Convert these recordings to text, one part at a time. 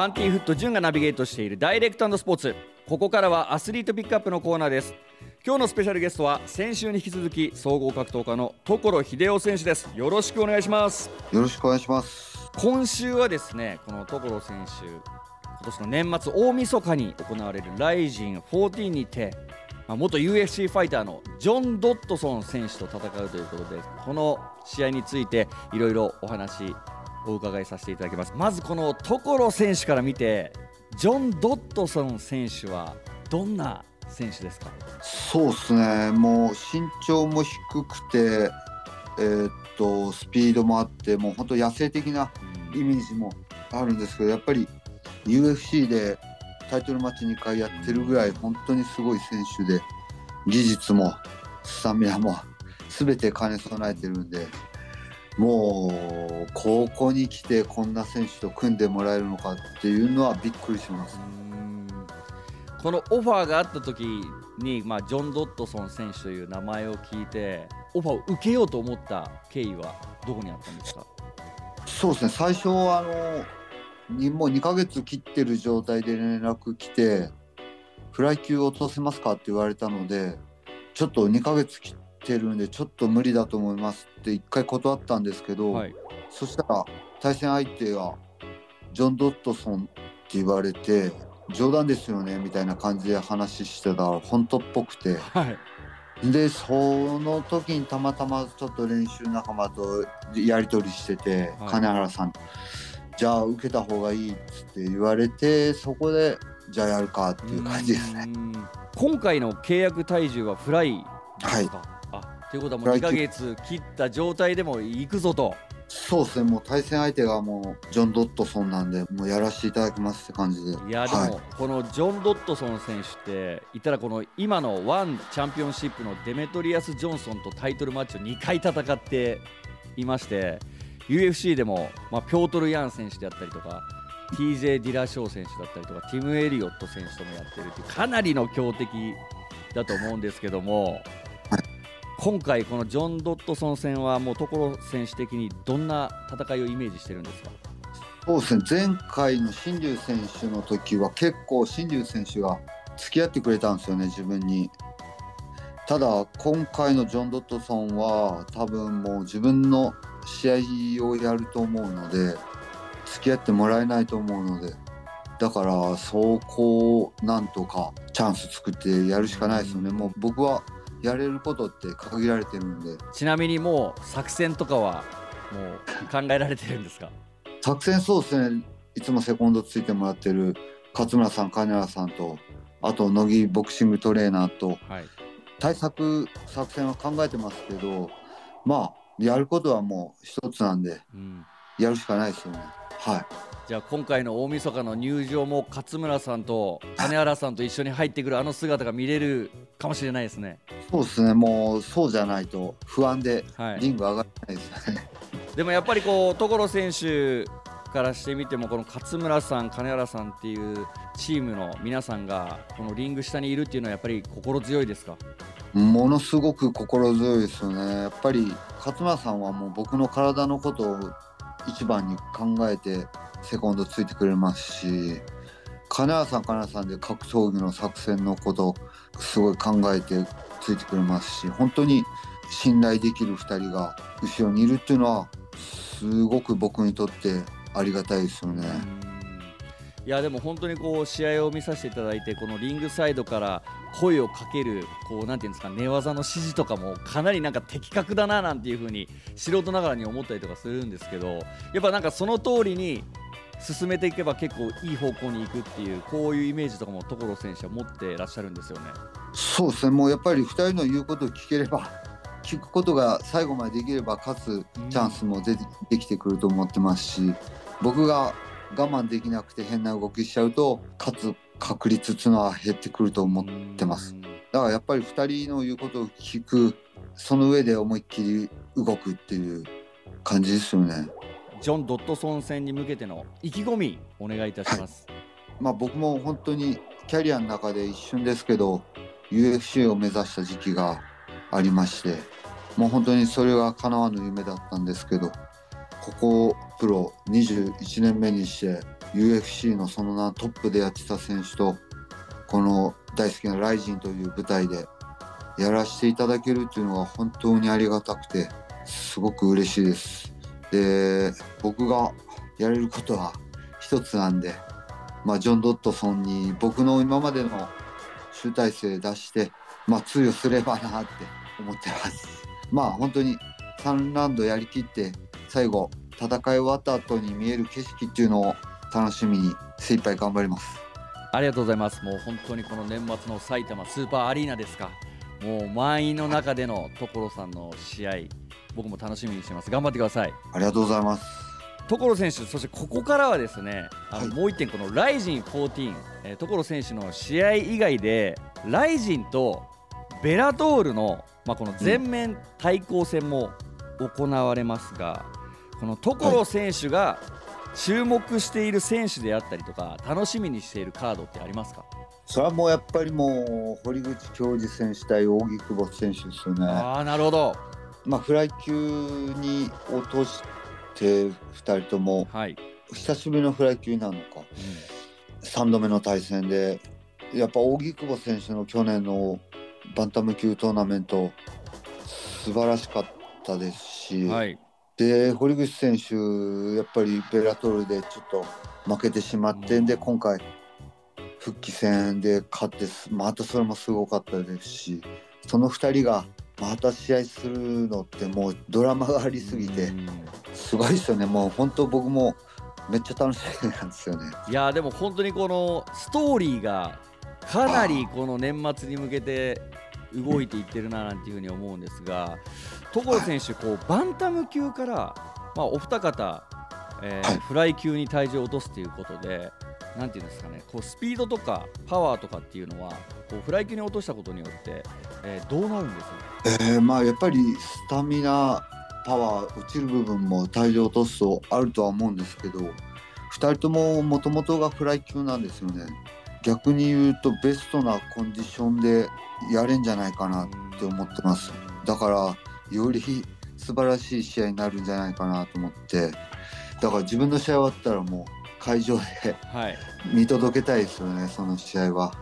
バンティーフット潤がナビゲートしているダイレクトスポーツ。ここからはアスリートピックアップのコーナーです。今日のスペシャルゲストは先週に引き続き総合格闘家の所秀夫選手です。よろしくお願いします。よろしくお願いします。今週はですねこの所選手今年の年末大晦日に行われるライジン14にてまあ、元 UFC ファイターのジョン・ドットソン選手と戦うということでこの試合についていろいろお話お伺いさせていただきます。まずこの所選手から見てジョン・ドットソン選手はどんな選手ですか？そうですね。もう身長も低くてえー、っとスピードもあってもう本当野生的なイメージもあるんですけどやっぱり UFC でタイトルマッチ2回やってるぐらい本当にすごい選手で技術もスタミナも全て兼ね備えてるんでもう高校に来てこんな選手と組んでもらえるのかっていうのはびっくりします。このオファーがあった時に、まあ、ジョン・ドットソン選手という名前を聞いてオファーを受けようと思った経緯はどこにあったんですか？そうですね。最初あのにもう2ヶ月切ってる状態で連絡来てフライ級落とせますかって言われたのでちょっと2ヶ月切ってるんでちょっと無理だと思いますって1回断ったんですけど、はい、そしたら対戦相手がジョン・ドットソンって言われて冗談ですよねみたいな感じで話してたら本当っぽくて、はい、でその時にたまたまちょっと練習仲間とやり取りしてて、はい、金原さん。じゃあ受けた方がいいっつって言われてそこでじゃあやるかっていう感じですね。今回の契約体重はフライですか、はい、あということはもう2か月切った状態でも行くぞと。そうですね。もう対戦相手がもうジョン・ドットソンなんでもうやらせていただきますって感じで。いやでも、はい、このジョン・ドットソン選手って言ったらこの今のワンチャンピオンシップのデメトリアス・ジョンソンとタイトルマッチを2回戦っていまして UFC でも、まあ、ピョートル・ヤン選手であったりとか TJ ディラショー選手だったりとかティム・エリオット選手ともやってるっていうかなりの強敵だと思うんですけども、今回このジョン・ドットソン戦はもう所選手的にどんな戦いをイメージしてるんですか？そうですね。前回の新竜選手の時は結構新竜選手が付き合ってくれたんですよね自分に。ただ今回のジョン・ドットソンは多分もう自分の試合をやると思うので付き合ってもらえないと思うのでだからそこをなんとかチャンス作ってやるしかないですよね。もう僕はやれることって限られてるんで。ちなみにもう作戦とかはもう考えられてるんですか？作戦そうですね。いつもセコンドついてもらってる勝村さん金原さんとあと乃木ボクシングトレーナーと、はい、対策作戦は考えてますけどまあやることはもう一つなんで、うん、やるしかないですよね。はい。じゃあ今回の大晦日の入場も勝村さんと金原さんと一緒に入ってくるあの姿が見れるかもしれないですね。そうですね。もうそうじゃないと不安でリング上がらないですね。はい、でもやっぱりこう所選手からしてみてもこの勝村さん金原さんっていうチームの皆さんがこのリング下にいるっていうのはやっぱり心強いですか？ものすごく心強いですよね。やっぱり勝間さんはもう僕の体のことを一番に考えてセコンドついてくれますし金谷さん金谷さんで格闘技の作戦のことすごい考えてついてくれますし本当に信頼できる2人が後ろにいるっていうのはすごく僕にとってありがたいですよね。いやでも本当にこう試合を見させていただいてこのリングサイドから声をかけるこうなんていうんですか寝技の指示とかもかなりなんか的確だななんていう風に素人ながらに思ったりとかするんですけどやっぱなんかその通りに進めていけば結構いい方向に行くっていうこういうイメージとかも所選手は持ってらっしゃるんですよね。そうですねもうやっぱり2人の言うことを聞ければ 聞くことが最後までできれば勝つチャンスも出て、きてくると思ってますし僕が我慢できなくて変な動きしちゃうと勝つ確率っていうのは減ってくると思ってます。だからやっぱり2人の言うことを聞くその上で思いっきり動くっていう感じですよね。ジョン・ドットソン戦に向けての意気込みお願いいたします、はい、まあ、僕も本当にキャリアの中で一瞬ですけど UFC を目指した時期がありましてもう本当にそれが叶わぬ夢だったんですけどここプロ21年目にして UFC のそのなトップでやってた選手とこの大好きなライジンという舞台でやらせていただけるっていうのが本当にありがたくてすごく嬉しいです。で僕がやれることは一つなんで、まあ、ジョン・ドットソンに僕の今までの集大成出して、まあ、通用すればなって思ってます。まあ本当に3ラウンドやりきって最後戦い終わった後に見える景色っていうのを楽しみに精一杯頑張ります。ありがとうございます。もう本当にこの年末の埼玉スーパーアリーナですか。もう満員の中での所さんの試合、僕も楽しみにしてます。頑張ってください。ありがとうございます。所選手、そしてここからはですね、あのはいもう一点、このライジン14、えー、所選手の試合以外で、ライジンとベラトールの、まあ、この全面対抗戦も行われますが、この所選手が注目している選手であったりとか、楽しみにしているカードってありますか？それはもうやっぱりもう堀口教授選手対扇久保選手ですよね。ああ、なるほど。まあフライ級に落として2人ともはい。久しぶりのフライ級なのか3度目の対戦でやっぱ扇久保選手の去年のバンタム級トーナメント素晴らしかったですし、はい。で堀口選手やっぱりベラトルでちょっと負けてしまって、うん。で今回復帰戦で勝ってすまたそれもすごかったですしその2人がまた試合するのってもうドラマがありすぎてうん。すごいですよね。もう本当僕もめっちゃ楽しみなんですよね。いやーでも本当にこのストーリーがかなりこの年末に向けて動いていってるななんていうふうに思うんですが所選手こうバンタム級から、まあ、お二方、えーはい。フライ級に体重を落とすということでなんていうんですかねこうスピードとかパワーとかっていうのはこうフライ級に落としたことによって、えーどうなるんですか？えーまあやっぱりスタミナパワー落ちる部分も体重落とすとあるとは思うんですけど2人とももともとがフライ級なんですよね。逆に言うとベストなコンディションでやれんじゃないかなって思ってます。だからより素晴らしい試合になるんじゃないかなと思って。だから自分の試合終わったらもう会場ではい。見届けたいですよねその試合は。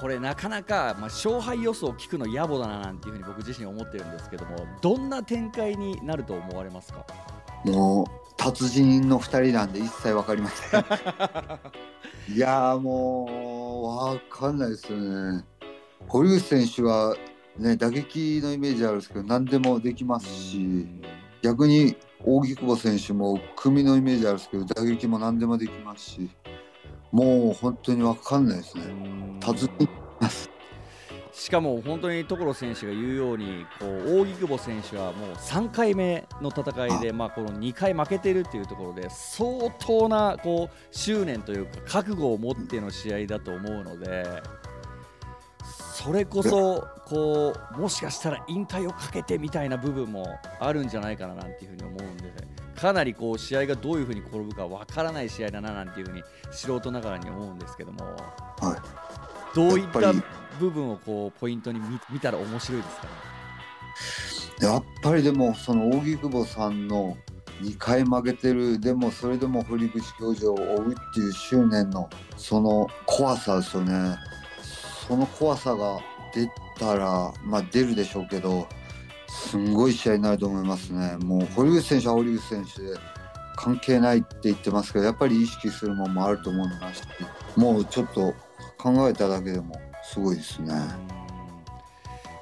これなかなか、まあ、勝敗予想を聞くの野暮だななんていうふうに僕自身思ってるんですけどもどんな展開になると思われますか？もう達人の2人なんで一切分かりません。いやーもう分かんないですよね。堀口選手はね打撃のイメージあるんですけど何でもできますし逆に扇久保選手も組のイメージあるんですけど打撃も何でもできますしもう本当に分かんないですね。しかも本当に所選手が言うようにこう扇久保選手はもう3回目の戦いでまあこの2回負けてるっていうところで相当なこう執念というか覚悟を持っての試合だと思うのでそれこそこうもしかしたら引退をかけてみたいな部分もあるんじゃないかななんていうふうに思うんでかなりこう試合がどういうふうに転ぶかわからない試合だななんていうふうに素人ながらに思うんですけども。はいどういった部分をこうポイントに見見たら面白いですかね？やっぱりでもその扇久保さんの2回負けてるでもそれでも堀口教授を追うっていう執念のその怖さですよねその怖さが出たらまあ出るでしょうけどすんごい試合になると思いますね。もう堀口選手は堀口選手で関係ないって言ってますけどやっぱり意識するものもあると思いますしもうちょっと考えただけでもすごいですね。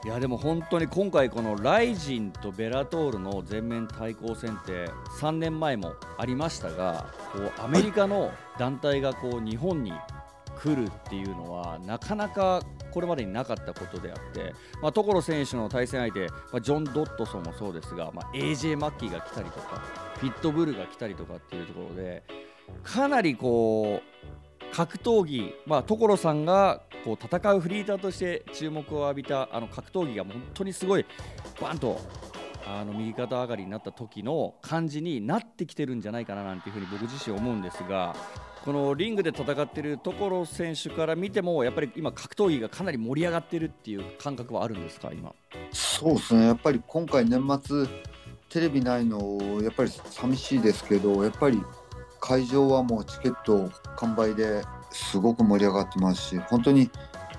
いやでも本当に今回このライジンとベラトールの全面対抗戦って3年前もありましたがこうアメリカの団体がこう日本に来るっていうのはなかなかこれまでになかったことであって、まあ、所選手の対戦相手、まあ、ジョン・ドットソンもそうですが、まあ、AJ マッキーが来たりとかピットブルが来たりとかっていうところでかなりこう格闘技、まあ、所さんがこう戦うフリーターとして注目を浴びたあの格闘技が本当にすごいバンとあの右肩上がりになった時の感じになってきてるんじゃないかななんていうふうに僕自身思うんですがこのリングで戦っている所選手から見てもやっぱり今格闘技がかなり盛り上がってるっていう感覚はあるんですか今？そうですね。やっぱり今回年末テレビないのやっぱり寂しいですけどやっぱり会場はもうチケット完売ですごく盛り上がってます。し本当に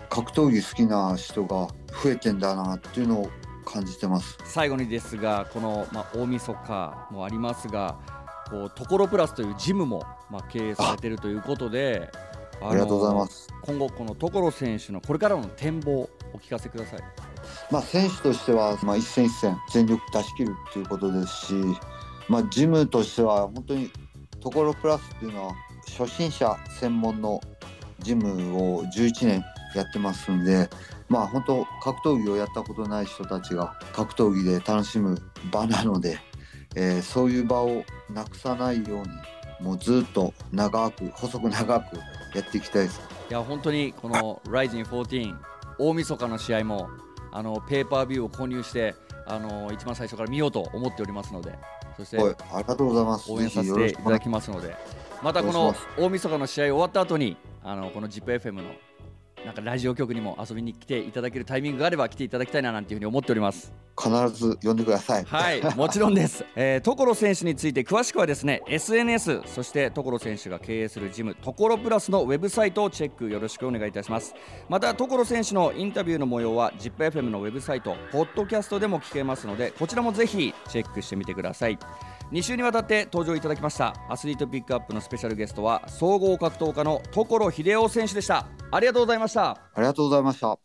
格闘技好きな人が増えてんだなっていうのを感じてます。最後にですがこの、まあ、大晦日もありますがこうトコロプラスというジムも、まあ、経営されているということでありがとうございます今後この所選手のこれからの展望をお聞かせください。まあ、選手としては、まあ、一戦一戦全力出し切るということですし、まあ、ジムとしては本当に所プラスっていうのは初心者専門のジムを11年やってますんで、まあ、本当格闘技をやったことない人たちが格闘技で楽しむ場なので、えー、そういう場をなくさないようにもうずっと長く細く長くやっていきたいです。いや本当にこの Rising14 大晦日の試合もあのペーパービューを購入してあの一番最初から見ようと思っておりますのでそしてありがとうございます。応援させていただきますのでまたこの大晦日の試合終わった後にあのこの ZIPFM のなんかラジオ局にも遊びに来ていただけるタイミングがあれば来ていただきたいななんていうふうに思っております。必ず呼んでください。はい もちろんです、えー、所選手について詳しくはですね SNS そして所選手が経営するジム所プラスのウェブサイトをチェックよろしくお願いいたします。また所選手のインタビューの模様は ZIPFM のウェブサイトポッドキャストでも聞けますのでこちらもぜひチェックしてみてください2週にわたって登場いただきましたアスリートピックアップのスペシャルゲストは総合格闘家の所秀夫選手でした。ありがとうございました。ありがとうございました。